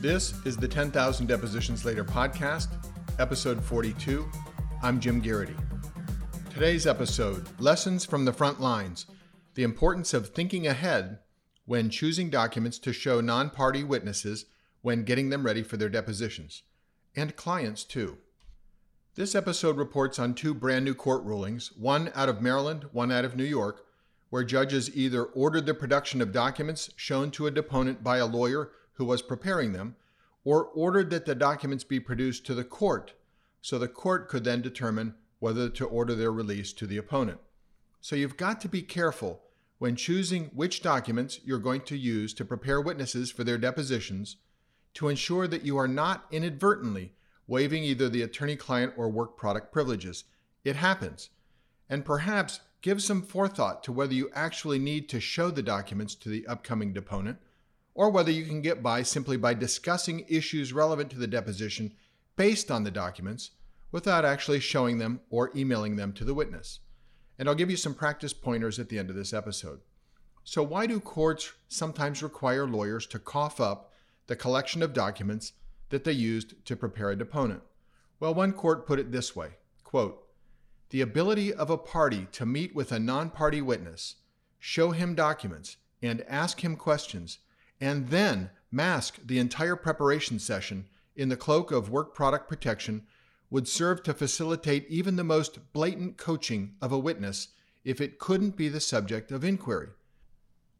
This is the 10,000 Depositions Later podcast, episode 42. I'm Jim Garrity. Today's episode Lessons from the Front Lines The Importance of Thinking Ahead when Choosing Documents to Show Non Party Witnesses when Getting Them Ready for Their Depositions, and clients too. This episode reports on two brand new court rulings, one out of Maryland, one out of New York, where judges either ordered the production of documents shown to a deponent by a lawyer who was preparing them, or ordered that the documents be produced to the court so the court could then determine whether to order their release to the opponent. So you've got to be careful when choosing which documents you're going to use to prepare witnesses for their depositions to ensure that you are not inadvertently waiving either the attorney client or work product privileges. It happens. And perhaps give some forethought to whether you actually need to show the documents to the upcoming deponent or whether you can get by simply by discussing issues relevant to the deposition based on the documents without actually showing them or emailing them to the witness. And I'll give you some practice pointers at the end of this episode. So, why do courts sometimes require lawyers to cough up the collection of documents that they used to prepare a deponent? Well, one court put it this way quote, The ability of a party to meet with a non party witness, show him documents, and ask him questions and then mask the entire preparation session in the cloak of work product protection would serve to facilitate even the most blatant coaching of a witness if it couldn't be the subject of inquiry.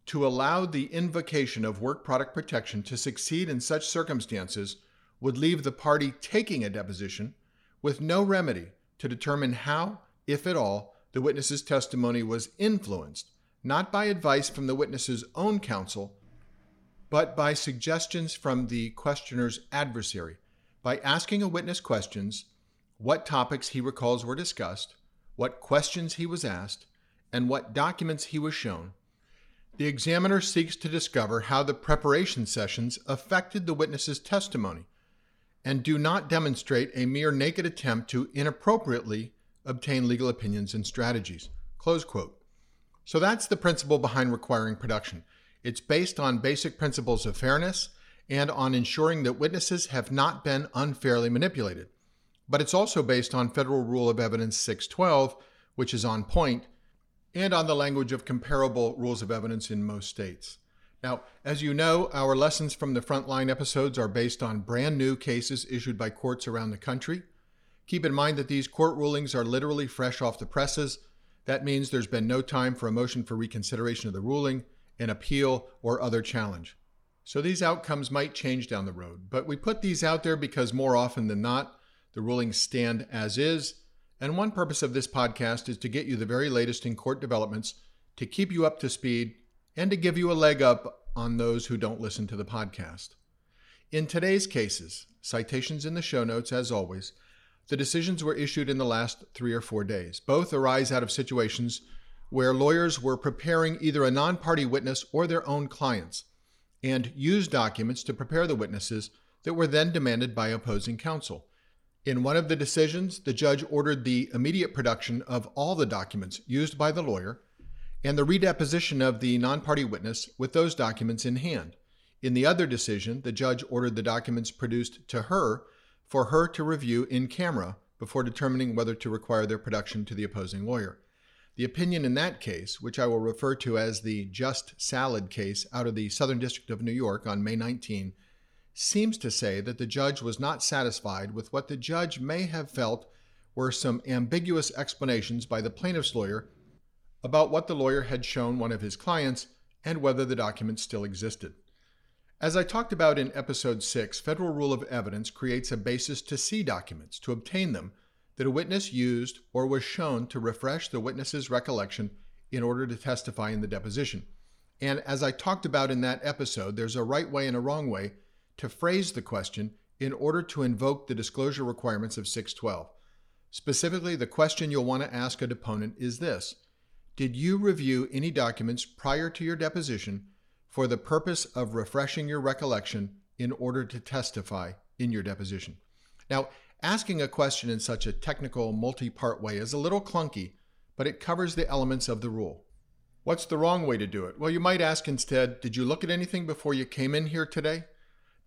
To allow the invocation of work product protection to succeed in such circumstances would leave the party taking a deposition with no remedy to determine how, if at all, the witness's testimony was influenced, not by advice from the witness's own counsel, but by suggestions from the questioner's adversary. By asking a witness questions, what topics he recalls were discussed, what questions he was asked, and what documents he was shown, the examiner seeks to discover how the preparation sessions affected the witness's testimony and do not demonstrate a mere naked attempt to inappropriately obtain legal opinions and strategies. So that's the principle behind requiring production. It's based on basic principles of fairness and on ensuring that witnesses have not been unfairly manipulated. But it's also based on Federal Rule of Evidence 612, which is on point, and on the language of comparable rules of evidence in most states. Now, as you know, our lessons from the frontline episodes are based on brand new cases issued by courts around the country. Keep in mind that these court rulings are literally fresh off the presses. That means there's been no time for a motion for reconsideration of the ruling an appeal, or other challenge. So these outcomes might change down the road, but we put these out there because more often than not, the rulings stand as is. And one purpose of this podcast is to get you the very latest in court developments, to keep you up to speed, and to give you a leg up on those who don't listen to the podcast. In today's cases, citations in the show notes as always, the decisions were issued in the last three or four days. Both arise out of situations where lawyers were preparing either a non party witness or their own clients and used documents to prepare the witnesses that were then demanded by opposing counsel. In one of the decisions, the judge ordered the immediate production of all the documents used by the lawyer and the redeposition of the non party witness with those documents in hand. In the other decision, the judge ordered the documents produced to her for her to review in camera before determining whether to require their production to the opposing lawyer. The opinion in that case, which I will refer to as the Just Salad case out of the Southern District of New York on May 19, seems to say that the judge was not satisfied with what the judge may have felt were some ambiguous explanations by the plaintiff's lawyer about what the lawyer had shown one of his clients and whether the documents still existed. As I talked about in episode 6, Federal Rule of Evidence creates a basis to see documents, to obtain them, that a witness used or was shown to refresh the witness's recollection in order to testify in the deposition. And as I talked about in that episode, there's a right way and a wrong way to phrase the question in order to invoke the disclosure requirements of 612. Specifically, the question you'll want to ask a deponent is this Did you review any documents prior to your deposition for the purpose of refreshing your recollection in order to testify in your deposition? Now, Asking a question in such a technical, multi part way is a little clunky, but it covers the elements of the rule. What's the wrong way to do it? Well, you might ask instead Did you look at anything before you came in here today?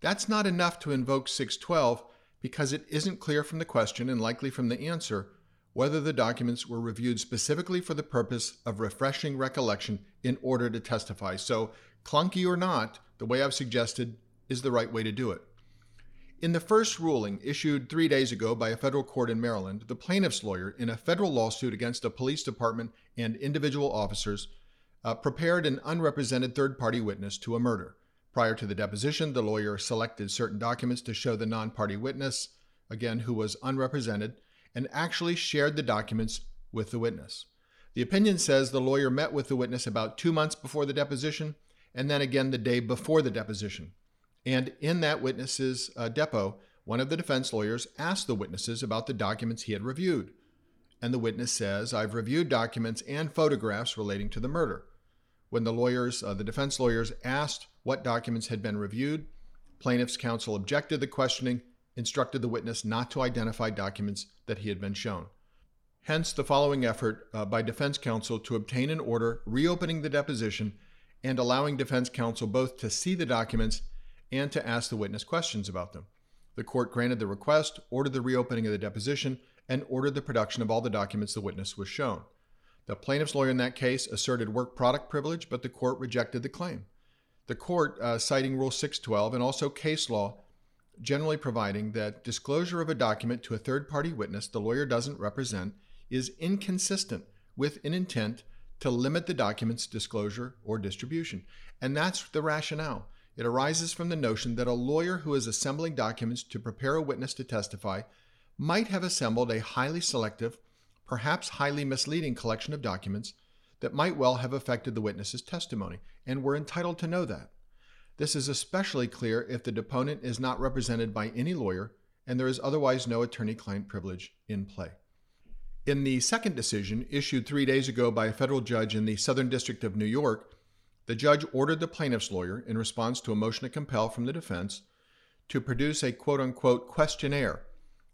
That's not enough to invoke 612 because it isn't clear from the question and likely from the answer whether the documents were reviewed specifically for the purpose of refreshing recollection in order to testify. So, clunky or not, the way I've suggested is the right way to do it. In the first ruling issued three days ago by a federal court in Maryland, the plaintiff's lawyer in a federal lawsuit against a police department and individual officers uh, prepared an unrepresented third party witness to a murder. Prior to the deposition, the lawyer selected certain documents to show the non party witness, again, who was unrepresented, and actually shared the documents with the witness. The opinion says the lawyer met with the witness about two months before the deposition and then again the day before the deposition. And in that witness's uh, depo, one of the defense lawyers asked the witnesses about the documents he had reviewed. And the witness says, I've reviewed documents and photographs relating to the murder. When the lawyers, uh, the defense lawyers, asked what documents had been reviewed, plaintiff's counsel objected the questioning instructed the witness not to identify documents that he had been shown. Hence, the following effort uh, by defense counsel to obtain an order reopening the deposition and allowing defense counsel both to see the documents and to ask the witness questions about them. The court granted the request, ordered the reopening of the deposition, and ordered the production of all the documents the witness was shown. The plaintiff's lawyer in that case asserted work product privilege, but the court rejected the claim. The court, uh, citing Rule 612 and also case law, generally providing that disclosure of a document to a third party witness the lawyer doesn't represent is inconsistent with an intent to limit the document's disclosure or distribution. And that's the rationale. It arises from the notion that a lawyer who is assembling documents to prepare a witness to testify might have assembled a highly selective, perhaps highly misleading collection of documents that might well have affected the witness's testimony, and we're entitled to know that. This is especially clear if the deponent is not represented by any lawyer and there is otherwise no attorney client privilege in play. In the second decision, issued three days ago by a federal judge in the Southern District of New York, the judge ordered the plaintiff's lawyer, in response to a motion to compel from the defense, to produce a quote unquote questionnaire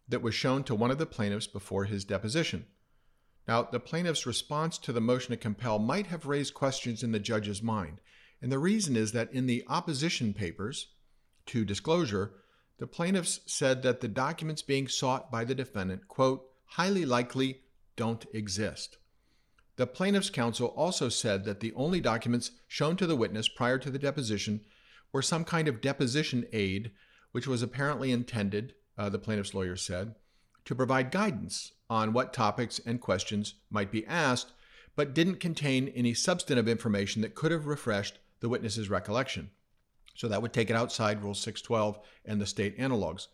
that was shown to one of the plaintiffs before his deposition. Now, the plaintiff's response to the motion to compel might have raised questions in the judge's mind, and the reason is that in the opposition papers to disclosure, the plaintiffs said that the documents being sought by the defendant, quote, highly likely don't exist. The plaintiff's counsel also said that the only documents shown to the witness prior to the deposition were some kind of deposition aid, which was apparently intended, uh, the plaintiff's lawyer said, to provide guidance on what topics and questions might be asked, but didn't contain any substantive information that could have refreshed the witness's recollection. So that would take it outside Rule 612 and the state analogs.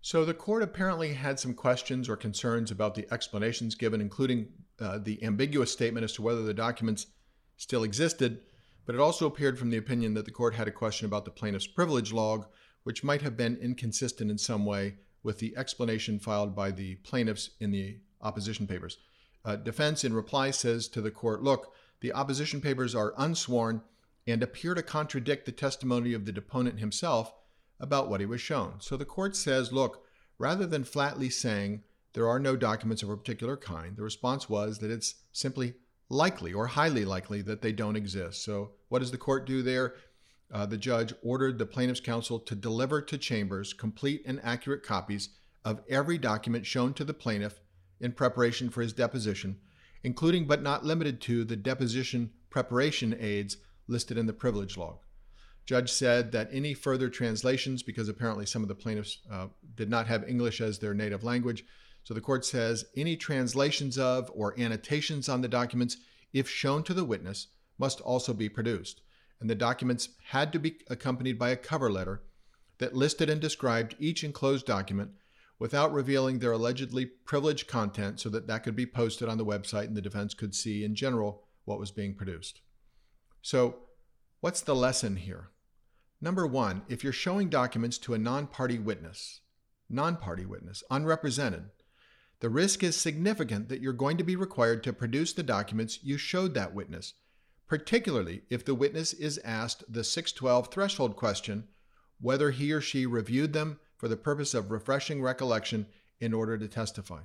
So the court apparently had some questions or concerns about the explanations given, including uh, the ambiguous statement as to whether the documents still existed, but it also appeared from the opinion that the court had a question about the plaintiff's privilege log, which might have been inconsistent in some way with the explanation filed by the plaintiffs in the opposition papers. Uh, defense, in reply, says to the court, look, the opposition papers are unsworn and appear to contradict the testimony of the deponent himself about what he was shown. So the court says, look, rather than flatly saying there are no documents of a particular kind, the response was that it's simply likely or highly likely that they don't exist. So what does the court do there? Uh, the judge ordered the plaintiff's counsel to deliver to chambers complete and accurate copies of every document shown to the plaintiff in preparation for his deposition, including but not limited to the deposition preparation aids listed in the privilege log. Judge said that any further translations, because apparently some of the plaintiffs uh, did not have English as their native language, so the court says any translations of or annotations on the documents, if shown to the witness, must also be produced. And the documents had to be accompanied by a cover letter that listed and described each enclosed document without revealing their allegedly privileged content so that that could be posted on the website and the defense could see in general what was being produced. So, what's the lesson here? Number one, if you're showing documents to a non party witness, non party witness, unrepresented, the risk is significant that you're going to be required to produce the documents you showed that witness, particularly if the witness is asked the 612 threshold question whether he or she reviewed them for the purpose of refreshing recollection in order to testify.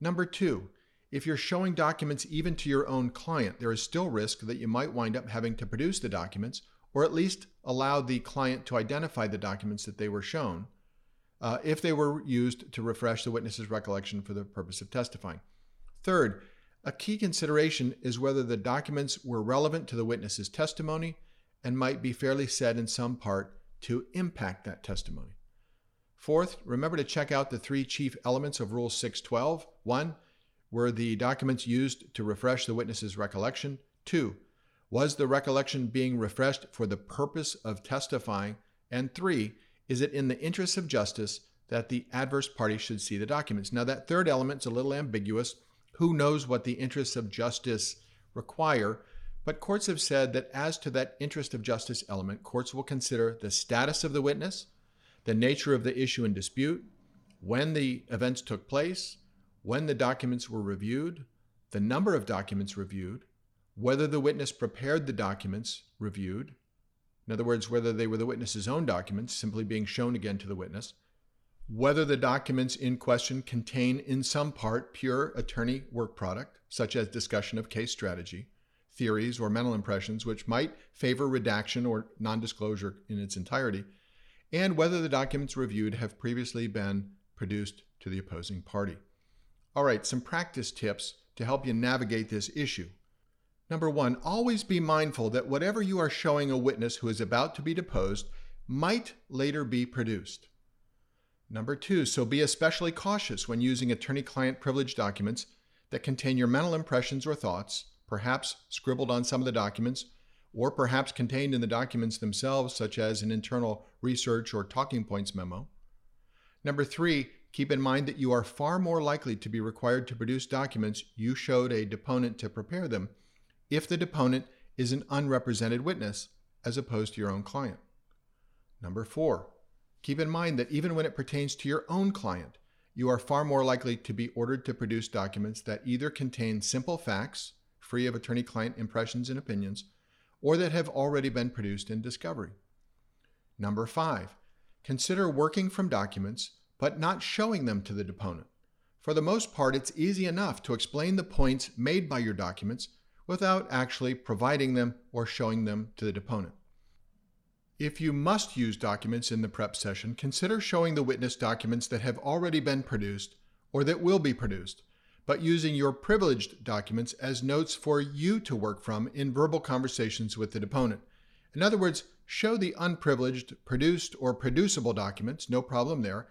Number two, if you're showing documents even to your own client, there is still risk that you might wind up having to produce the documents or at least allow the client to identify the documents that they were shown uh, if they were used to refresh the witness's recollection for the purpose of testifying. Third, a key consideration is whether the documents were relevant to the witness's testimony and might be fairly said in some part to impact that testimony. Fourth, remember to check out the three chief elements of Rule 612. One, were the documents used to refresh the witness's recollection? Two, was the recollection being refreshed for the purpose of testifying? And three, is it in the interest of justice that the adverse party should see the documents? Now, that third element is a little ambiguous. Who knows what the interests of justice require? But courts have said that as to that interest of justice element, courts will consider the status of the witness, the nature of the issue in dispute, when the events took place, when the documents were reviewed, the number of documents reviewed, whether the witness prepared the documents reviewed, in other words, whether they were the witness's own documents simply being shown again to the witness, whether the documents in question contain in some part pure attorney work product, such as discussion of case strategy, theories, or mental impressions which might favor redaction or non-disclosure in its entirety, and whether the documents reviewed have previously been produced to the opposing party. All right, some practice tips to help you navigate this issue. Number one, always be mindful that whatever you are showing a witness who is about to be deposed might later be produced. Number two, so be especially cautious when using attorney client privilege documents that contain your mental impressions or thoughts, perhaps scribbled on some of the documents, or perhaps contained in the documents themselves, such as an internal research or talking points memo. Number three, keep in mind that you are far more likely to be required to produce documents you showed a deponent to prepare them if the deponent is an unrepresented witness as opposed to your own client. Number four, keep in mind that even when it pertains to your own client, you are far more likely to be ordered to produce documents that either contain simple facts, free of attorney client impressions and opinions, or that have already been produced in discovery. Number five, consider working from documents but not showing them to the deponent. For the most part, it's easy enough to explain the points made by your documents without actually providing them or showing them to the deponent. If you must use documents in the prep session, consider showing the witness documents that have already been produced or that will be produced, but using your privileged documents as notes for you to work from in verbal conversations with the deponent. In other words, show the unprivileged, produced, or producible documents, no problem there,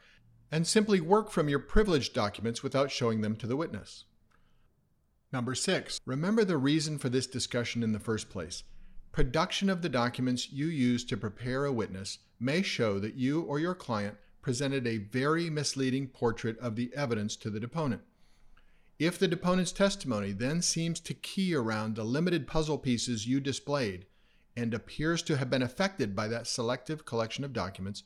and simply work from your privileged documents without showing them to the witness. Number six, remember the reason for this discussion in the first place. Production of the documents you use to prepare a witness may show that you or your client presented a very misleading portrait of the evidence to the deponent. If the deponent's testimony then seems to key around the limited puzzle pieces you displayed and appears to have been affected by that selective collection of documents,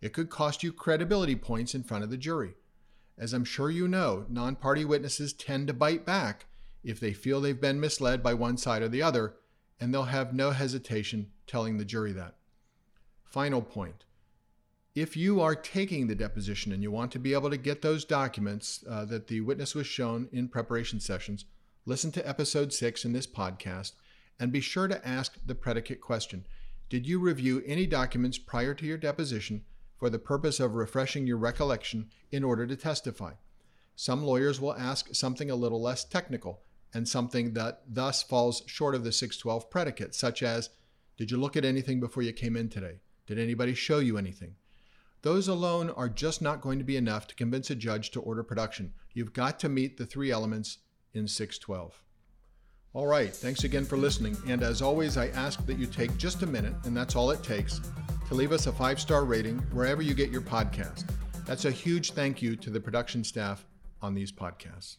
it could cost you credibility points in front of the jury. As I'm sure you know, non party witnesses tend to bite back if they feel they've been misled by one side or the other, and they'll have no hesitation telling the jury that. Final point. If you are taking the deposition and you want to be able to get those documents uh, that the witness was shown in preparation sessions, listen to episode six in this podcast and be sure to ask the predicate question Did you review any documents prior to your deposition for the purpose of refreshing your recollection in order to testify. Some lawyers will ask something a little less technical and something that thus falls short of the 612 predicate, such as Did you look at anything before you came in today? Did anybody show you anything? Those alone are just not going to be enough to convince a judge to order production. You've got to meet the three elements in 612. All right, thanks again for listening. And as always, I ask that you take just a minute, and that's all it takes, to leave us a five star rating wherever you get your podcast. That's a huge thank you to the production staff on these podcasts.